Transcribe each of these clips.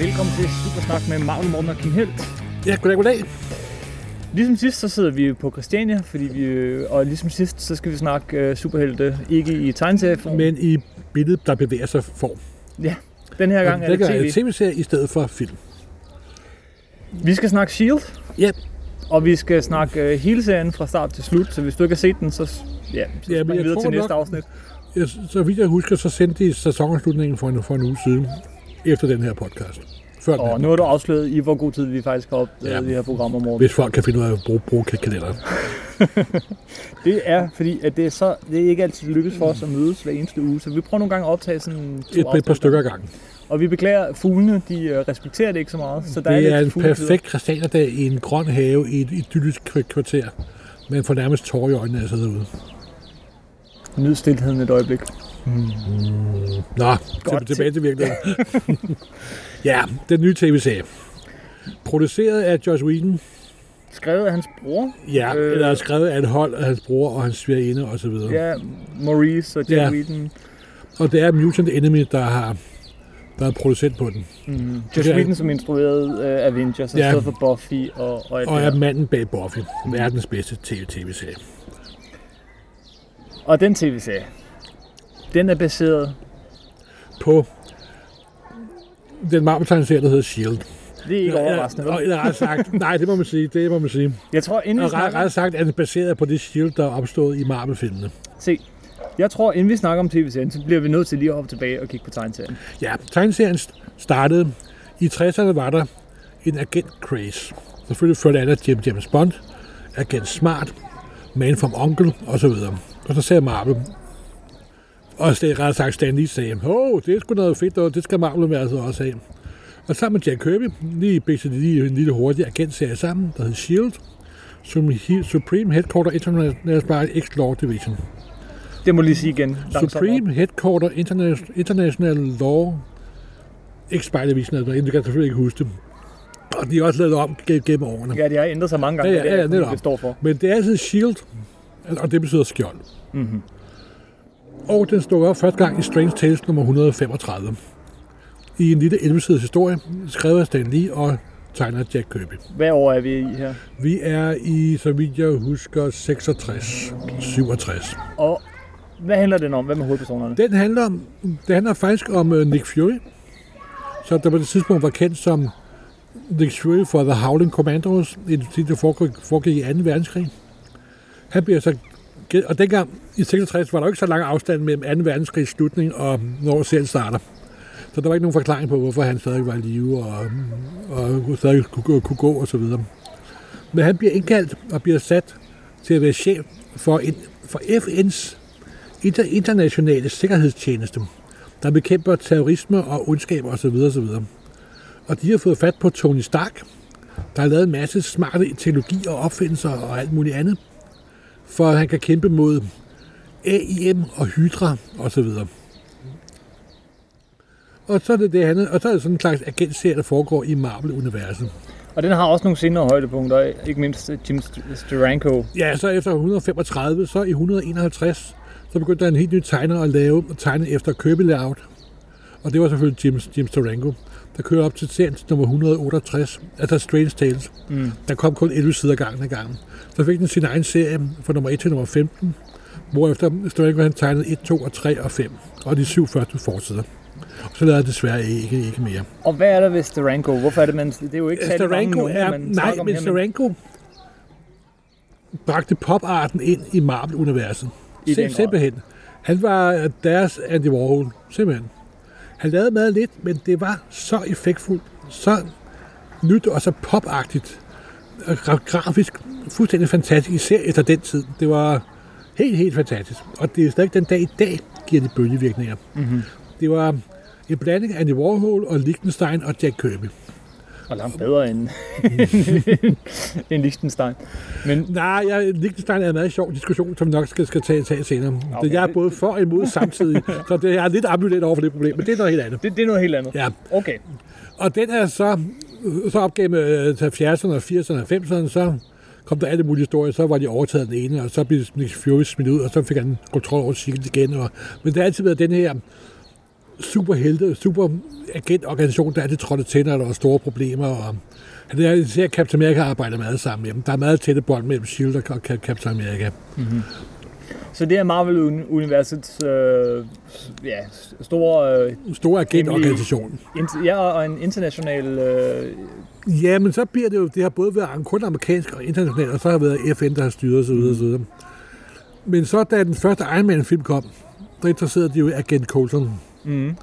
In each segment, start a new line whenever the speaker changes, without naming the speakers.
velkommen til Supersnak med Magne Morten og Kim Helt.
Ja, goddag, goddag.
Ligesom sidst, så sidder vi på Christiania, fordi vi, og ligesom sidst, så skal vi snakke uh, superhelte, ikke i tegneserieform.
Men i billedet, der bevæger sig form.
Ja, den her gang er det tv.
tv-serie i stedet for film.
Vi skal snakke S.H.I.E.L.D.,
Ja,
og vi skal snakke uh, hele serien fra start til slut, så hvis du ikke har set den, så, ja, så
Ja, men jeg
videre
tror
til næste
nok-
afsnit.
jeg, så vidt jeg husker, så sendte de sæsonafslutningen for en, for en uge siden, efter den her podcast. Før
Og nu har du afsløret, i hvor god tid vi faktisk har opdaget
Ja.
det her program om morgenen.
Hvis folk kan finde ud af at bruge, bruge kalenderen.
Det er fordi, at det er, så, det er ikke altid lykkes for os at mødes hver eneste uge, så vi prøver nogle gange at optage sådan to
Et, et par stykker ad gangen.
Og vi beklager, fuglene de øh, respekterer det ikke så meget, så der
Det
er,
er en perfekt christianerdag i en grøn have i et idyllisk kvarter. Man får nærmest tårer i øjnene af at sidde derude.
Nyd stilheden et øjeblik.
Nå,
Godt.
til, tilbage til virkeligheden. ja, den nye tv-serie. Produceret af Josh Whedon.
Skrevet af hans bror,
Ja,
Øh.
eller skrevet af et hold af hans bror og hans svigerinde og så videre.
ja, Maurice og Jack
Ja.
Whedon.
Og det er Mutant Enemy, der har været producent på den.
Mm. Josh
Det er-
Whedon, som instruerede uh, Avengers og
Ja.
ja. for Buffy og, og,
Og er manden bag Buffy. Verdens bedste TV-serie.
og den tv-serie, den er baseret,
På den Marvel-tegneserie, der hedder S.H.I.E.L.D.
det er ikke overraskende, vel?
eller sagt, nej, det må man sige. Det må man sige.
Jeg tror, inden vi snakker,
ret sagt er den baseret på det S.H.I.E.L.D., der er opstået i Marvel-filmene.
se, jeg tror, inden vi snakker om tv-serien, så bliver vi nødt til lige at hoppe tilbage og kigge på tegneserien.
Ja, tegneserien startede. I 60'erne var der en agent craze. Selvfølgelig førte alle James, James Bond, Agent Smart, Man from Uncle osv. Og så sagde Marvel, og det er ret sagt Stan Lee sagde, åh, det er sgu noget fedt, og det skal Marvel så også have. Og sammen med Jack Kirby, lige bæste de lige en lille hurtig agentserie sammen, der hed S.H.I.E.L.D., som Supreme Headquarter International X-Law Division.
Det må lige sige igen.
Supreme Headquarter International, International Law X-Spy Division, altså, jeg kan selvfølgelig ikke huske det. Og de er også lavet om ge- gennem årene.
Ja, det har ændret sig mange gange,
Ja, ja,
hvad det,
ja,
er,
netop.
det står for.
Men det er altid SHIELD, og det betyder skjold.
Mm-hmm.
Og den stod op første gang i Strange Tales nummer 135. I en lille 11 historie, skrevet af Stan Lee og tegnet af Jack Kirby.
Hvad år er vi i her?
Vi er i, så vidt jeg husker, 66, 67.
Og hvad handler den om? Hvem er hovedpersonerne?
Den handler, om, det handler faktisk om uh, Nick Fury, som der på det tidspunkt var kendt som Nick Fury for The Howling Commandos, en tid, der foregik, foregik i 2. verdenskrig. Han bliver så og dengang i 66 var der jo ikke så lang afstand mellem 2. verdenskrigs slutning og når serien starter. Så der var ikke nogen forklaring på, hvorfor han stadig var i live og, og stadig kunne, gå- kunne gå og så videre. Men han bliver indkaldt og bliver sat til at være chef for, en, for FN's inter- internationale sikkerhedstjeneste, der bekæmper terrorisme og ondskab osv. osv. Og de har fået fat på Tony Stark, der har lavet en masse smarte teknologi og opfindelser og alt muligt andet, for at han kan kæmpe mod AIM og Hydra osv. Og så er det det andet, og så er det sådan en slags agentserie, der foregår i Marvel-universet.
Og den har også nogle senere højdepunkter, ikke mindst Jim Steranko.
Ja, så efter 135, så i 151, så begyndte der en helt ny tegner at lave og tegne efter Kirby layout. Og det var selvfølgelig James, James Tarango, der kørte op til serien nummer 168, altså Strange Tales.
Mm.
Der kom kun 11 sider gangen ad gangen. Så fik den sin egen serie fra nummer 1 til nummer 15, hvorefter Tarango han tegnede 1, 2 og 3 og 5, og de syv første forsider. Så lavede jeg desværre ikke, ikke mere.
Og hvad er der ved Steranko? Hvorfor er det, man... Det er jo ikke særlig mange numre,
er,
man
nej, men Steranko bragte poparten ind i Marvel-universet.
I den
Sim, simpelthen. Han var deres Andy Warhol, simpelthen. Han lavede meget lidt, men det var så effektfuldt, så nyt og så popagtigt, grafisk fuldstændig fantastisk, især efter den tid. Det var helt, helt fantastisk. Og det er stadig den dag i dag, giver det bølgevirkninger.
Mm-hmm.
Det var en blanding af Andy Warhol og Liechtenstein og Jack Kirby.
Og langt bedre end, end Liechtenstein. Men
Nej, jeg, Liechtenstein er en meget sjov diskussion, som vi nok skal, skal tage, tage senere.
Okay.
Okay. Jeg er både for og imod samtidig, så det, jeg er lidt ambivalent over for det problem, men det er noget helt andet.
det, det er noget helt andet.
Ja.
Okay.
Og den er så, så op gennem øh, 70'erne og 80'erne og 90'erne, så kom der alle mulige historier, så var de overtaget den ene, og så blev Nick Fury smidt ud, og så fik han kontrol over Secret igen. Og, men det har altid været den her superhelte, super agentorganisation, der altid trådte til, når der var store problemer. Og han er især Captain America arbejder meget sammen med dem. Der er meget tætte bånd mellem S.H.I.E.L.D. og Captain America.
Mm-hmm. Så det er Marvel-universets øh, ja, store... Øh,
store agentorganisation.
Ja, og en international... Øh...
Ja, men så bliver det jo, det har både været kun amerikansk og internationalt, og så har det været FN, der har styret osv. Mm. osv. Men så da den første Iron Man-film kom, der interesserede de jo Agent Coulson. Mm.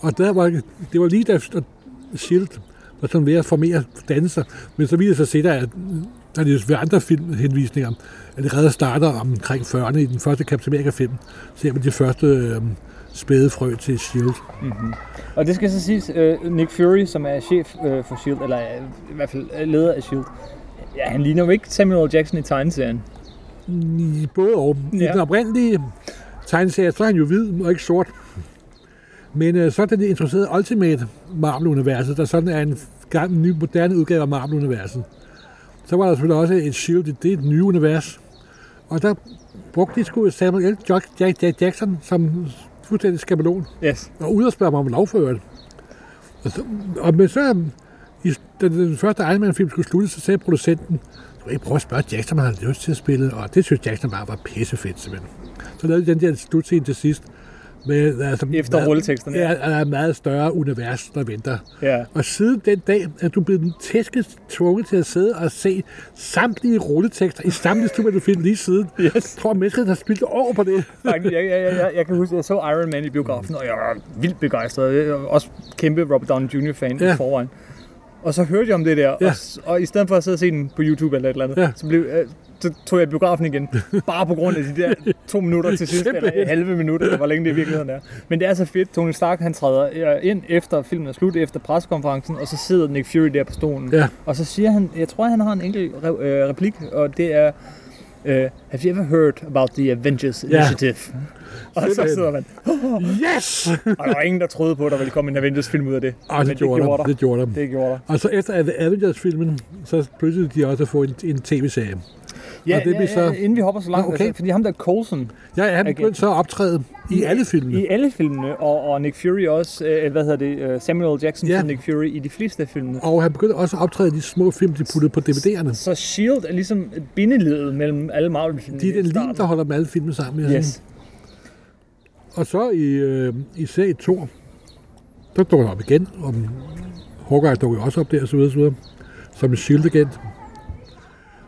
Og der var, det var lige da S.H.I.E.L.D. var sådan ved at formere dannelser, men så viser sig senere, at der er det ved andre filmhenvisninger, at det redder starter omkring 40'erne i den første Captain America-film, ser man de første øh, spæde frø til S.H.I.E.L.D. Mm-hmm.
Og det skal så siges, uh, Nick Fury, som er chef uh, for S.H.I.E.L.D., eller uh, i hvert fald leder af S.H.I.E.L.D., ja, han ligner jo ikke Samuel Jackson i tegneserien.
I både og. Ja. I den oprindelige tegneserie, så er han jo hvid og ikke sort. Men øh, så er det introduceret Ultimate Marvel-universet, der sådan er en gang ny, moderne udgave af Marvel-universet. Så var der selvfølgelig også et Shield, det er et nye univers. Og der brugte de sgu Samuel L. Jack, Jack, Jack Jackson som fuldstændig skabelon.
Yes.
Og ud og spørge mig om lovføret. Og, så, og men så, i, da den første Iron Man-film skulle slutte, så sagde producenten, du ikke prøve at spørge Jackson, om han havde lyst til at spille, og det synes Jackson bare var pissefedt, simpelthen. Så lavede de den der slutscene til sidst,
med, altså, Efter meget, rulleteksterne.
Ja, der er et meget større univers, der venter.
Ja.
Og siden den dag, at du blevet tæsket tvunget til at sidde og se samtlige rulletekster i samtlige studier, film lige siden. Yes. Jeg tror, mennesket har spildt over på det.
Faktisk, jeg, jeg, jeg, jeg, kan huske, at jeg så Iron Man i biografen, og jeg var vildt begejstret. Jeg var også kæmpe Robert Downey Jr. fan ja. i forvejen. Og så hørte jeg om det der, ja. og, og i stedet for at sidde og se den på YouTube eller et eller andet, ja. så, blev, øh, så tog jeg biografen igen. Bare på grund af de der to minutter til sidst, eller halve minutter, eller hvor længe det i virkeligheden er. Men det er så fedt. Tony Stark, han træder ind efter filmen er slut, efter pressekonferencen, og så sidder Nick Fury der på stolen.
Ja.
Og så siger han, jeg tror, han har en enkelt øh, replik, og det er, Uh, have you ever heard about the Avengers Initiative? Ja. Og så sidder man,
yes!
og der var ingen, der troede på, at der ville komme en Avengers-film ud af det.
Og det, det, gjorde, gjorde der. det gjorde der.
Det gjorde der.
Og så efter Avengers-filmen, så pludselig de også at få en, en tv-serie.
Ja, og det ja, så... ja, inden vi hopper så langt, okay. altså, fordi ham der Coulson...
Ja, ja han begyndte så at optræde i, i alle filmene.
I alle filmene, og, og Nick Fury også, øh, hvad hedder det, øh, Samuel Jackson ja. Nick Fury i de fleste af filmene.
Og han begyndte også at optræde i de små film, de puttede på DVD'erne.
Så, S.H.I.E.L.D. er ligesom et bindeledet mellem alle Marvel-filmene.
De er den lim, der holder med alle filmene sammen.
Yes.
Og så i, øh, i serie 2, der dukker op igen, og Hawkeye dukker også op der, og så videre, så videre som en S.H.I.E.L.D.-agent.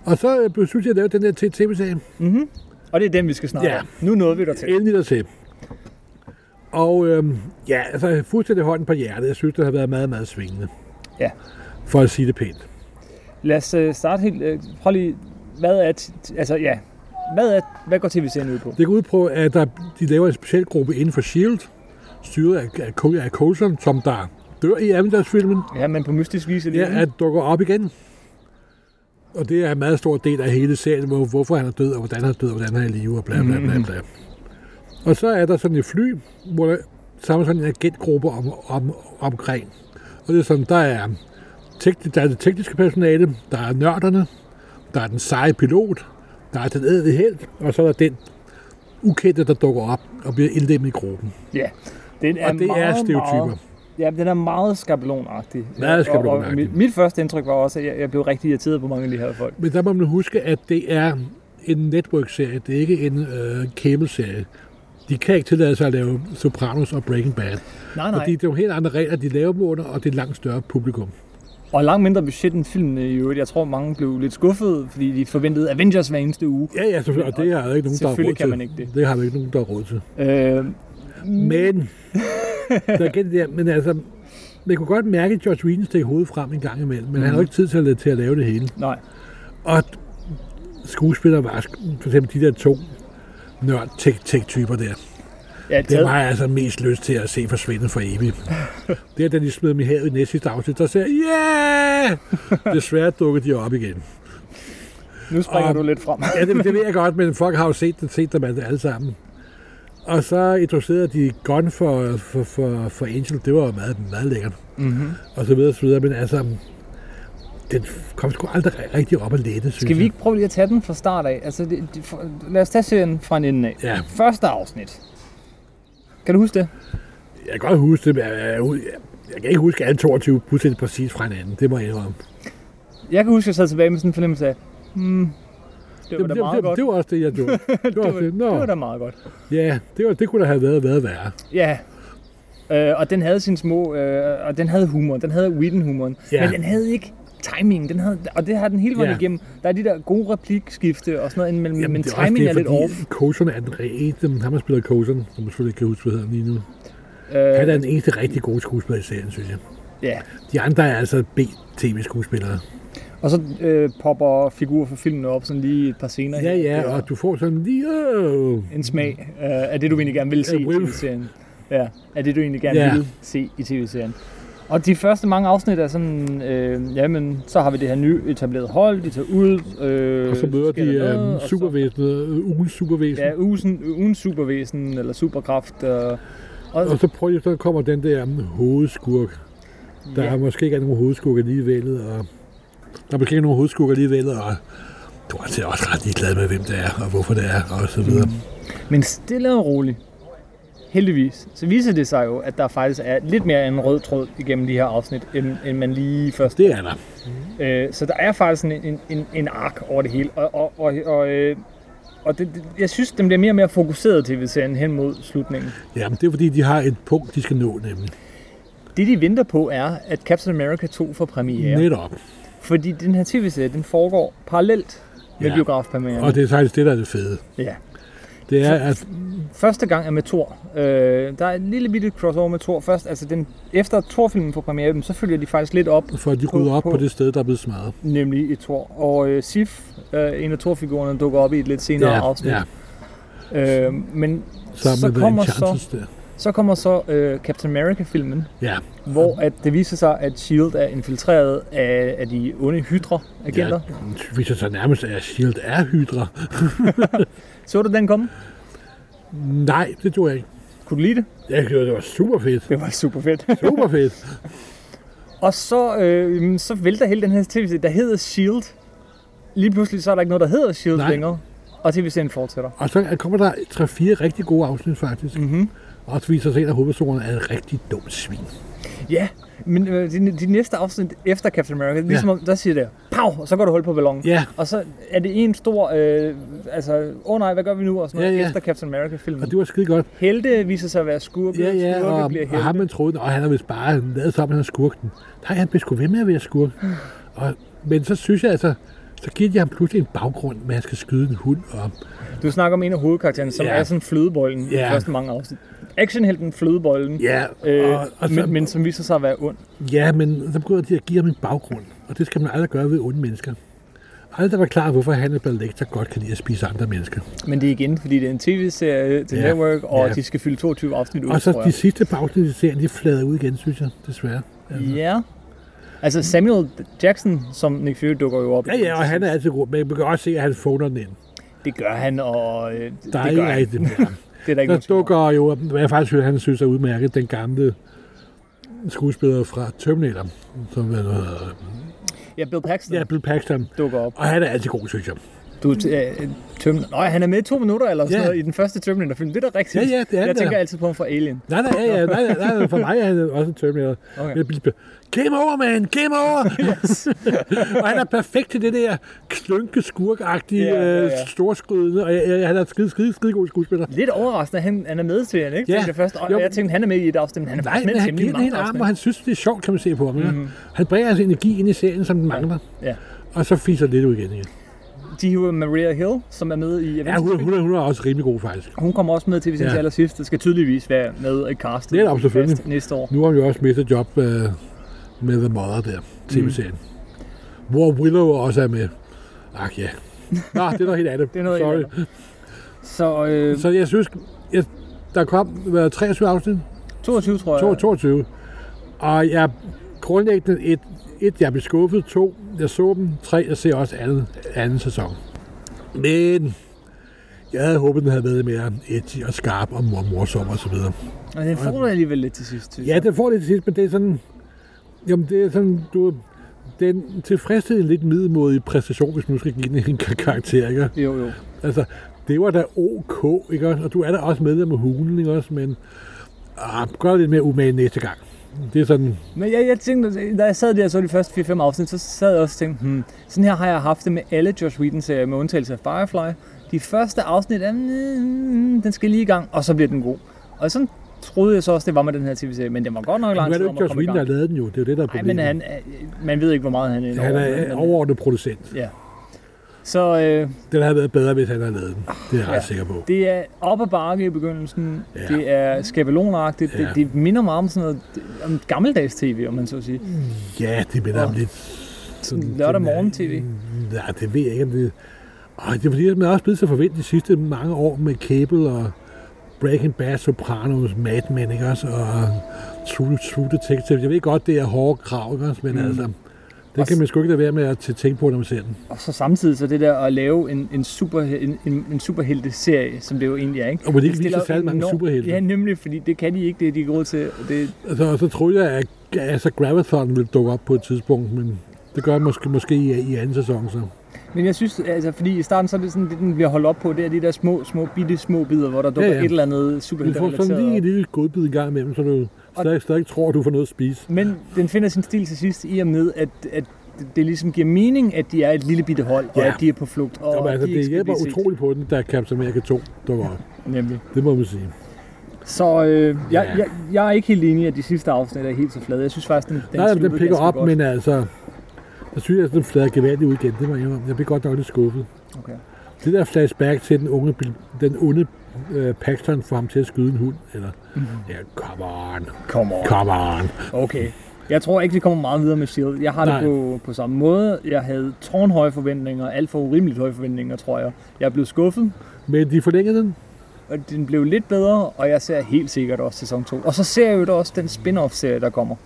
Og så øh, besluttede jeg at lave den der tv-serie.
Mm-hmm. Og det er den, vi skal snakke
ja.
om. Nu nåede vi der til.
Endelig der til. Og øhm, ja, altså fuldstændig hånden på hjertet. Jeg synes, det har været meget, meget svingende.
Ja.
For at sige det pænt.
Lad os øh, starte helt... Øh, prøv lige... Hvad er... T- altså, ja. Hvad, er, hvad går tv-serien ud på?
Det går ud på, at der, de laver en speciel gruppe inden for S.H.I.E.L.D., styret af, af, af Coulson, som der dør i Avengers-filmen.
Ja, men på mystisk vis.
Ja, at dukker op igen. Og det er en meget stor del af hele serien, hvor, hvorfor han er død, og hvordan han er død, og hvordan han er i live, og bla bla bla. bla. Og så er der sådan et fly, hvor der samler sådan en agentgruppe om, om, omkring. Og det er sådan, der er, tek, der er det tekniske personale, der er nørderne, der er den seje pilot, der er den ædle held, og så er der den ukendte, der dukker op og bliver indlemmet i gruppen.
Ja, det er
og det
meget,
er stereotyper.
Meget Ja, den er meget skabelonagtig.
Meget skabelonagtig.
Og, og mit, mit første indtryk var også, at jeg, jeg blev rigtig irriteret på mange af de her folk.
Men der må man huske, at det er en network-serie, det er ikke en øh, cable-serie. De kan ikke tillade sig at lave Sopranos og Breaking Bad.
Nej, nej.
Fordi det er jo helt andre regler, de laver dem under, og det er et langt større publikum.
Og langt mindre budget end filmene i øvrigt. Jeg tror, mange blev lidt skuffet, fordi de forventede Avengers hver eneste uge.
Ja, ja, selvfølgelig. Og det har ikke nogen, der har råd til.
kan man ikke det.
Det har vi ikke nogen, der har råd til.
Øh,
men, der er der, men altså, man kunne godt mærke, at George Whedon steg hovedet frem en gang imellem, men mm. han havde ikke tid til at, til at lave det hele.
Nej.
Og skuespillere var for eksempel de der to nørd-tech-typer der. Ja, det har jeg altså mest lyst til at se forsvinde for evigt. det er, da de smed dem i havet i næste sidste afsnit, der sagde yeah! Desværre dukkede de op igen.
Nu springer og, du lidt frem.
ja, det, det ved jeg godt, men folk har jo set, det, set dem alle sammen. Og så introducerede de Gun for, for, for, for Angel. Det var meget, meget lækkert.
Mm-hmm.
Og så videre, så videre. Men altså, den kom sgu aldrig rigtig op og lette,
Skal vi ikke prøve lige at tage den fra start af? Altså, det, det, for, lad os tage serien fra en ende af.
Ja.
Første afsnit. Kan du huske det?
Jeg kan godt huske det, men jeg, jeg, jeg kan ikke huske alle 22 fuldstændig præcis fra hinanden. Det må jeg indrømme.
Jeg kan huske, at jeg sad tilbage med sådan en fornemmelse af, hmm, det var da meget
det,
godt.
det, var også det, jeg gjorde. Det var,
det, var,
det. Nå,
det var da meget godt.
ja, det, var, det kunne da have været, været værre.
Ja. Øh, og den havde sin små, øh, og den havde humor, den havde Whedon-humoren,
Ja.
men den havde ikke timing, den havde, og det har den hele vejen
Ja.
igennem. Der er de der gode replikskifte og sådan noget, men,
Jamen,
men
det er
timing
det,
er lidt
fordi
off.
Coacherne er den rigtige. Ham, der spiller Coacheren, som jeg selvfølgelig ikke kan huske, hvad hedder lige nu.
Øh,
Han er den eneste rigtig gode skuespiller i serien, synes jeg.
ja.
De andre er altså B-tv-skuespillere.
Og så øh, popper figurer fra filmen op sådan lige et par scener.
Ja,
her.
ja,
Det er
og du får sådan lige... Øh,
En smag øh, af det, du egentlig gerne vil se i tv-serien. Ja, af det, du egentlig gerne
Ja.
vil se i tv-serien. Og de første mange afsnit er sådan, øh, jamen, så har vi det her nye etablerede hold, de tager ud. Øh,
og så møder de
der noget,
øh,
så-
supervæsenet, øh, ugens supervæsen.
Ja, ugen, ugens supervæsen eller superkraft. Øh, og,
Og så prøver så kommer den der hovedskurk. Der
Ja.
er måske ikke nogen hovedskurk alligevel, og der er måske ikke nogen hovedskurk alligevel, og du er altså også ret ligeglad med, hvem det er, og hvorfor det er, og så videre. Mm.
Men stille og roligt, heldigvis, så viser det sig jo, at der faktisk er lidt mere en rød tråd igennem de her afsnit, end, end man lige først
Det er der.
Øh, så der er faktisk en, en, en, en ark over det hele. Og, og, og, og, øh, og det, det, jeg synes, den bliver mere og mere fokuseret tv-serien hen mod slutningen.
Ja, men det er fordi, de har et punkt, de skal nå nemlig.
Det, de venter på, er, at Captain America 2 får premiere.
Netop.
Fordi den her tv-serie, den foregår parallelt med
Ja.
ja. biografpremieren.
Og det er faktisk det, der er det fede.
Ja.
Det er, at
Første gang er med Thor. Øh, der er en lille bitte crossover med Thor først. Altså den, efter Thor-filmen får premiere, så følger de faktisk lidt op,
for at de rydder op på,
på-
det sted, der er blevet smadret.
nemlig i Thor. Og øh, Sif, øh, en af Thor-figurerne, dukker op i et lidt senere afsnit.
ja,
Øh, men så
med
kommer så,
der.
Så kommer så øh, Captain America-filmen,
Ja,
hvor at det viser sig, at S.H.I.E.L.D. er infiltreret af, af de onde Hydra-agenter.
ja, det viser sig nærmest, at S.H.I.E.L.D. er Hydra.
Så du den komme?
Nej, det tror jeg ikke.
Kunne du lide det?
Jeg synes, det var super fedt.
Det var super fedt.
Super fedt.
og så, øh, så vælter hele den her tv der hedder S.H.I.E.L.D. Lige pludselig så er der ikke noget, der hedder S.H.I.E.L.D.
Nej.
længere. Og tv-serien fortsætter.
Og så kommer der tre-fire rigtig gode afsnit, faktisk.
Mm-hmm.
Og så viser sig, at en af hovedpersonerne er en rigtig dum svin.
Ja, men øh, de, de, næste afsnit efter Captain America, ligesom om, der siger det, pow, og så går du hul på ballonen.
Ja,
Og så er det en stor, øh, altså, åh oh nej, hvad gør vi nu? Og sådan noget,
Ja, ja.
efter Captain America-filmen.
og det var skide godt.
Helte viser sig at være skurke,
Ja, ja,
skurke
og,
bliver
og
helte.
ham man troede, og han har vist bare lavet som, at han er skurken. Nej, han blev sgu ved med at være skurk. Og, men så synes jeg altså, så giver de ham pludselig en baggrund med, at han skal skyde en hund. Og,
Du snakker om en af hovedkaraktererne, som
Ja.
er sådan flødebøjlen i
Ja.
de første mange afsnit. Actionhelten flødebøjlen,
ja,
øh,
og, og så,
men, men som viser sig at være ond.
ja, men så begynder de at give ham en baggrund. Og det skal man aldrig gøre ved onde mennesker. Aldrig være klar, hvorfor han er lektor godt kan lide at spise andre mennesker.
Men det er igen, fordi det er en tv-serie til
Ja.
Network, og
Ja.
de skal fylde 22 afsnit ud,
Og så de sidste par afsnit i serien, de flader ud igen, synes jeg, desværre. Altså.
Ja. Altså Samuel Jackson, som Nick Fury dukker jo op.
Ja, ja, og han er altid god, men man kan også se, at han phoner den ind.
Det gør han, og øh,
Der
det
ikke
gør han.
rigtigt.
Det er der ikke
Der dukker jo, hvad jeg faktisk synes, han synes er udmærket, den gamle skuespiller fra Terminator, som hedder,
Ja, Bill Paxton
ja, Bill Paxton.
dukker op.
Og han er altid god, synes jeg.
Du, øh, Terminator. Nå, han er med i to minutter eller sådan
Ja.
noget i den første Terminator-film. Det er da rigtigt.
Ja, ja, det er
Jeg
det
tænker
da.
altid på ham fra Alien.
Nej, nej, ja, ja, nej, nej, nej, for mig er han også en Terminator.
Okay.
Game over, man! Game over!
Yes.
og han er perfekt til det der klønke, skurkagtige,
Ja, ja,
ja,
ja.
storskrydende, og ja, ja, han er skide, skide, skide god skuespiller.
Lidt overraskende, han, han er med til han, ikke?
Ja.
Det første. Og
Jo.
jeg tænkte, han er med i et afsnit, men han er
Nej,
med
men han giver den arm, og han synes, det er sjovt, kan man se på ham. Mm-hmm.
Mhm.
Han bringer altså energi ind i serien, som den mangler.
Ja.
Og så fiser lidt ud igen. igen.
De hiver Maria Hill, som er med i
Ja, hun, hun, er, hun er også rimelig god, faktisk.
hun kommer også med til vi
Ja.
ja. allersidst. Det skal tydeligvis være med i castet.
Det er der selvfølgelig.
Næste år.
Nu har vi jo også mistet job øh, med The Mother der, tv-serien. Mm. Hvor Willow også er med. Ach ja. Nå, det er noget helt andet.
Det er noget
Sorry.
helt Så øh,
Så jeg synes, jeg, der kom hvad, 23 afsnit,
22, tror jeg.
22. 22. Og jeg grundlæggende et, et, jeg blev skuffet, to, jeg så dem, tre, jeg ser også anden, anden sæson. Men jeg havde håbet, den havde været mere edgy og skarp og mor morsom og så videre.
Og den får du alligevel lidt til sidst.
Ja, det får det til sidst, men det er sådan... Jamen, det er sådan, du... Den tilfredsstillede en lidt middelmodig præstation, hvis man skal give den en kar- karakter, ikke?
Jo, jo.
Altså, det var da ok, ikke også? Og du er da også medlem af hulen, ikke også? Men Ah, gør lidt mere umage næste gang. Det er sådan...
Men jeg, jeg tænkte, da jeg sad der og så de første 4-5 afsnit, så sad jeg også og tænkte, hmm, sådan her har jeg haft det med alle Josh Whedon-serier, med undtagelse af Firefly. De første afsnit er, mm, den skal lige i gang, og så bliver den god. Og sådan troede jeg så også, det var med den her tv-serie, men det var godt nok lang
tid
om
at komme i gang. Josh Whedon, der lavede den jo, det er jo det, der er
problemet. Nej, men han, man ved ikke, hvor meget han er
Han er overordnet producent.
Ja. Så, øh,
den havde været bedre, hvis han havde lavet den. Det er jeg ja, ret sikker på.
Det er op ad bakke i begyndelsen. Ja. Det er skabelonagtigt. Ja. Det, det, minder meget om sådan noget om gammeldags tv, om man så sige.
Ja, det minder om lidt...
Sådan, lørdag morgen tv.
Ja, det ved jeg ikke, om det... Ej, det er fordi, man er også blevet så forventet de sidste mange år med Cable og Breaking Bad, Sopranos, Mad Men, ikke også? Og True, True Detective. Jeg ved godt, det er hårde krav, ikke også? Men mm. altså, det kan man sgu ikke lade være med at tænke på, når man ser den.
Og så samtidig så det der at lave en, en, super, en, en, en superhelte-serie, som det jo egentlig er, ikke?
Og hvor de ikke viser særlig mange superhelte.
Ja, nemlig, fordi det kan de ikke, det er de gode til. Det...
Altså, og så troede jeg, at altså, Gravathon ville dukke op på et tidspunkt, men det gør måske, måske i, i anden sæson, så.
Men jeg synes, altså, fordi i starten, så er det sådan, det den bliver holdt op på, det er de der små, små, bitte små bidder, hvor der dukker ja, ja. et eller andet superhelte
Du får sådan lige en lille godbid i gang imellem, så du stadig, stadig tror, du får noget at spise.
Men den finder sin stil til sidst i og med, at, at det ligesom giver mening, at de er et lille bitte hold, ja. og at de er på flugt. Og
Jamen, altså, de det hjælper utroligt på den, der Captain America 2 dukker op.
Nemlig.
Det må man sige.
Så øh, jeg, ja. jeg, jeg er ikke helt enig i, at de sidste afsnit er helt så flade. Jeg synes faktisk, den,
den Nej, den pikker op, godt. men altså... Jeg synes, at den flader gevaldigt ud igen. Det var jeg, jeg blev godt nok lidt skuffet. Okay. Det der flashback til den unge, den onde øh, Paxton får ham til at skyde en hund, eller... Mm-hmm. Ja, come on.
Come on.
Come on.
Okay. Jeg tror ikke, vi kommer meget videre med S.H.I.E.L.D. Jeg har Nej. det på, på samme måde. Jeg havde tårnhøje forventninger, alt for urimeligt høje forventninger, tror jeg. Jeg er blevet skuffet.
Men de forlængede den?
Og den blev lidt bedre, og jeg ser helt sikkert også sæson 2. Og så ser jeg jo også den spin-off-serie, der kommer.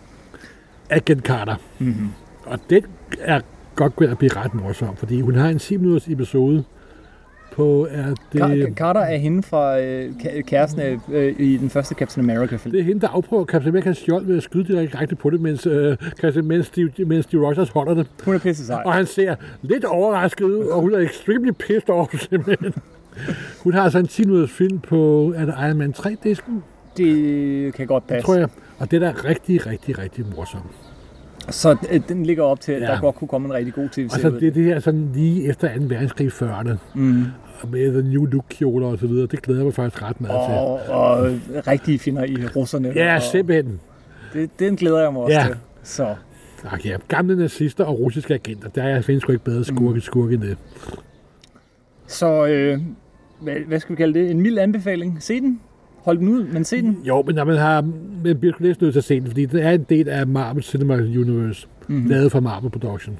Agent Carter. Mm-hmm. Og den er godt ved at blive ret morsom, fordi hun har en 10 minutters episode, på, er
det... Carter er hende fra øh, kæresten øh, i den første Captain America-film.
Det er hende, der afprøver Captain America skjold ved at skyde direkte på det, mens, øh, mens, Steve, mens Steve Rogers holder det.
Hun er pisse sej.
Og han ser lidt overrasket ud, og hun er extremely pissed off, simpelthen. hun har altså en 10 minutters film på, er det Iron Man 3-disken?
Det kan godt passe. Det
tror jeg. Og det er da rigtig, rigtig, rigtig morsomt.
Så øh, den ligger op til, at ja. der godt kunne komme en rigtig god tv-serie.
Altså det, det her sådan lige efter 2. verdenskrig 40'erne. Mm. Med The New Look kjoler og så videre. Det glæder mig faktisk ret meget til.
Og, og rigtige finder i russerne.
Ja, og, simpelthen.
Det, den glæder jeg mig også ja. til. Så.
Tak, ja. Gamle nazister og russiske agenter. Der er, findes sgu ikke bedre skurke, mm. skurke end det.
Så øh, hvad, hvad skal vi kalde det? En mild anbefaling. Se den. Hold den ud, men se den.
Jo, men man har man bliver næsten nødt til at se den, fordi det er en del af Marvel Cinema Universe, mm-hmm. lavet fra Marvel Production.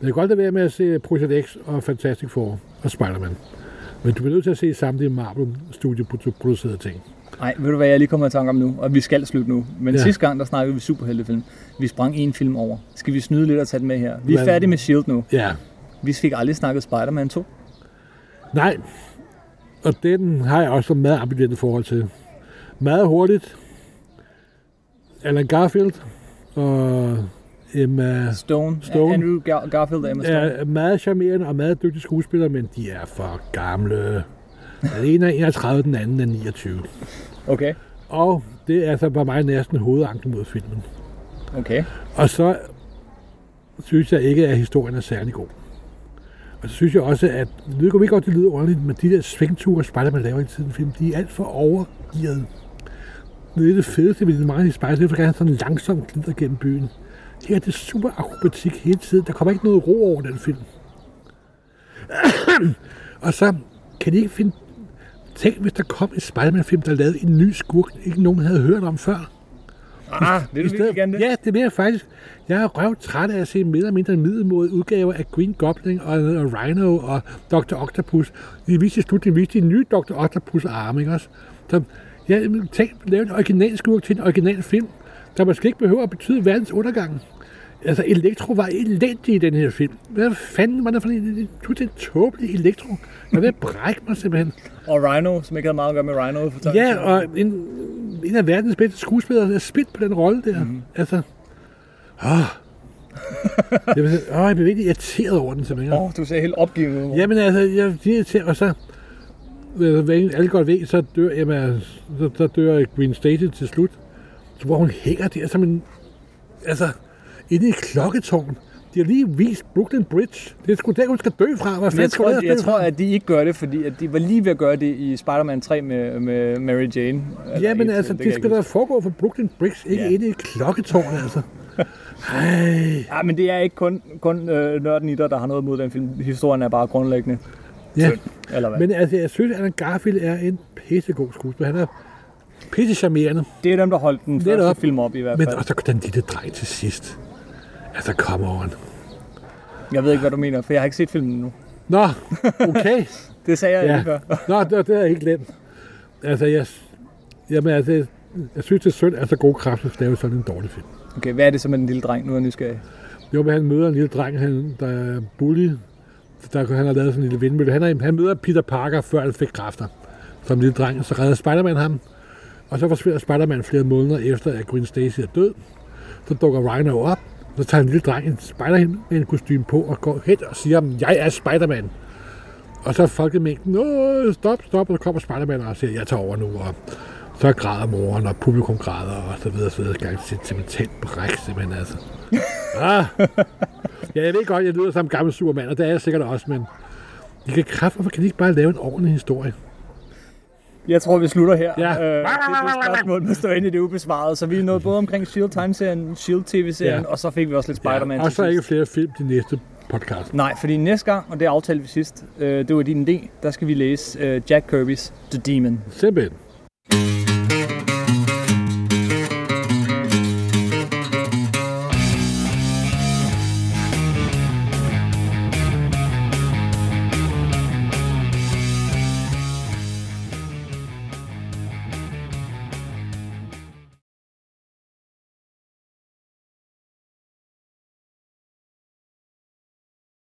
Men jeg kan godt lade være med at se Project X og Fantastic Four og Spider-Man. Men du bliver nødt til at se samtlige Marvel Studio producerede ting.
Nej, ved du hvad jeg lige kommer i tanke om nu? Og vi skal slutte nu. Men ja. sidste gang, der snakkede vi superheltefilm. Vi sprang en film over. Skal vi snyde lidt og tage den med her? Vi er Men, færdige med S.H.I.E.L.D. nu.
Ja.
Vi fik aldrig snakket Spider-Man 2.
Nej, og den har jeg også meget ambivalent forhold til. Meget hurtigt. Alan Garfield og Emma
Stone. Stone. Andrew Gar- Garfield og Emma Stone.
Er meget charmerende og meget dygtige skuespillere, men de er for gamle. Den ene er 31, den anden er 29.
Okay.
Og det er så bare mig næsten hovedanken mod filmen.
Okay.
Og så synes jeg ikke, at historien er særlig god. Og så synes jeg også, at det går ikke godt, det lyder ordentligt, men de der svingture, Spider-Man laver i tiden film, de er alt for overgivet. Det er det fedeste ved mange af de Spider, det er, at sådan langsomt glider gennem byen. Her er det super akrobatik hele tiden. Der kommer ikke noget ro over den film. og så kan de ikke finde... Tænk, hvis der kom en Spider-Man-film, der lavede en ny skurk, ikke nogen havde hørt om før.
Ah, det er du gerne det?
Ja, det vil jeg faktisk. Jeg er røv træt af at se mere eller mindre middelmåde udgaver af Green Goblin og, og Rhino og Dr. Octopus. De viste i slutningen, viste de nye Dr. Octopus arme, ikke også? Så jeg tænkte, lave en original skurk til en original film, der måske ikke behøver at betyde verdens undergang. Altså, Elektro var elendig i den her film. Hvad fanden var det for en, en tåbelig Elektro? Jeg vil brække mig simpelthen.
Og Rhino, som ikke havde meget at gøre med Rhino. For
ja, og en, en af verdens bedste skuespillere er spidt på den rolle der. Mm. Altså, åh. jeg, vil, åh, jeg bliver virkelig irriteret over den simpelthen.
Åh, oh, du ser helt opgivet ud.
Jamen altså, jeg er irriteret, og så hvad alle godt ved, så dør, jamen, så, så dør Green Stacy til slut. Så hvor hun hænger der som en... Altså, inde i et klokketårn. De har lige vist Brooklyn Bridge. Det er sgu der, hun skal dø fra. Hvad
jeg tror, jeg tror, at de ikke gør det, fordi at de var lige ved at gøre det i Spider-Man 3 med, med Mary Jane.
Ja, men altså, det, det skal da foregå for Brooklyn Bridge, ikke ja. inde i et klokketårn, altså.
Hey. Ja, men det er ikke kun, kun øh, nørden i dig, der har noget mod den film. Historien er bare grundlæggende
Ja, eller hvad? men altså, jeg synes, at Garfield er en pissegod skuespiller. Han er pisse charmerende.
Det er dem, der holdt den første op. film op i hvert fald.
Men og så den lille dreng til sidst. Altså, come on.
Jeg ved ikke, hvad du mener, for jeg har ikke set filmen nu.
Nå, okay.
det sagde jeg ja. lige før.
Nå, det, det er ikke glemt. Altså, jeg, jamen, altså, jeg synes, det er synd, at så gode kræfter lave sådan en dårlig film.
Okay, hvad er det som en lille dreng? Nu er jeg nysgerrig.
Jo, men han møder en lille dreng, han, der er bully. Der, han har lavet sådan en lille vindmølle. Han, er, han møder Peter Parker, før han fik kræfter. Som lille dreng, så redder Spider-Man ham. Og så forsvinder Spider-Man flere måneder efter, at Gwen Stacy er død. Så dukker Rhino op, så tager en lille dreng en spider med en kostume på og går hen og siger, jeg er Spider-Man. Og så er folkemængden, Åh, stop, stop, og så kommer Spider-Man og siger, jeg tager over nu. Og så græder moren, og publikum græder, og så videre, så videre. Gang sentimentalt bræk, simpelthen, altså. Ah. Ja, jeg ved godt, jeg lyder som en gammel supermand, og det er jeg sikkert også, men I kan kræfte, hvorfor kan de ikke bare lave en ordentlig historie?
Jeg tror, vi slutter her. Ja. Øh, det det spørgsmål, der står inde i det ubesvarede. Så vi er nået både omkring Shield tegneserien, Shield tv-serien, ja. og så fik vi også lidt Spider-Man.
Ja. Og så er ikke flere film de næste podcast.
Nej, fordi næste gang, og det aftalte vi sidst, øh, det var din idé, der skal vi læse øh, Jack Kirby's The Demon.
Simpelthen.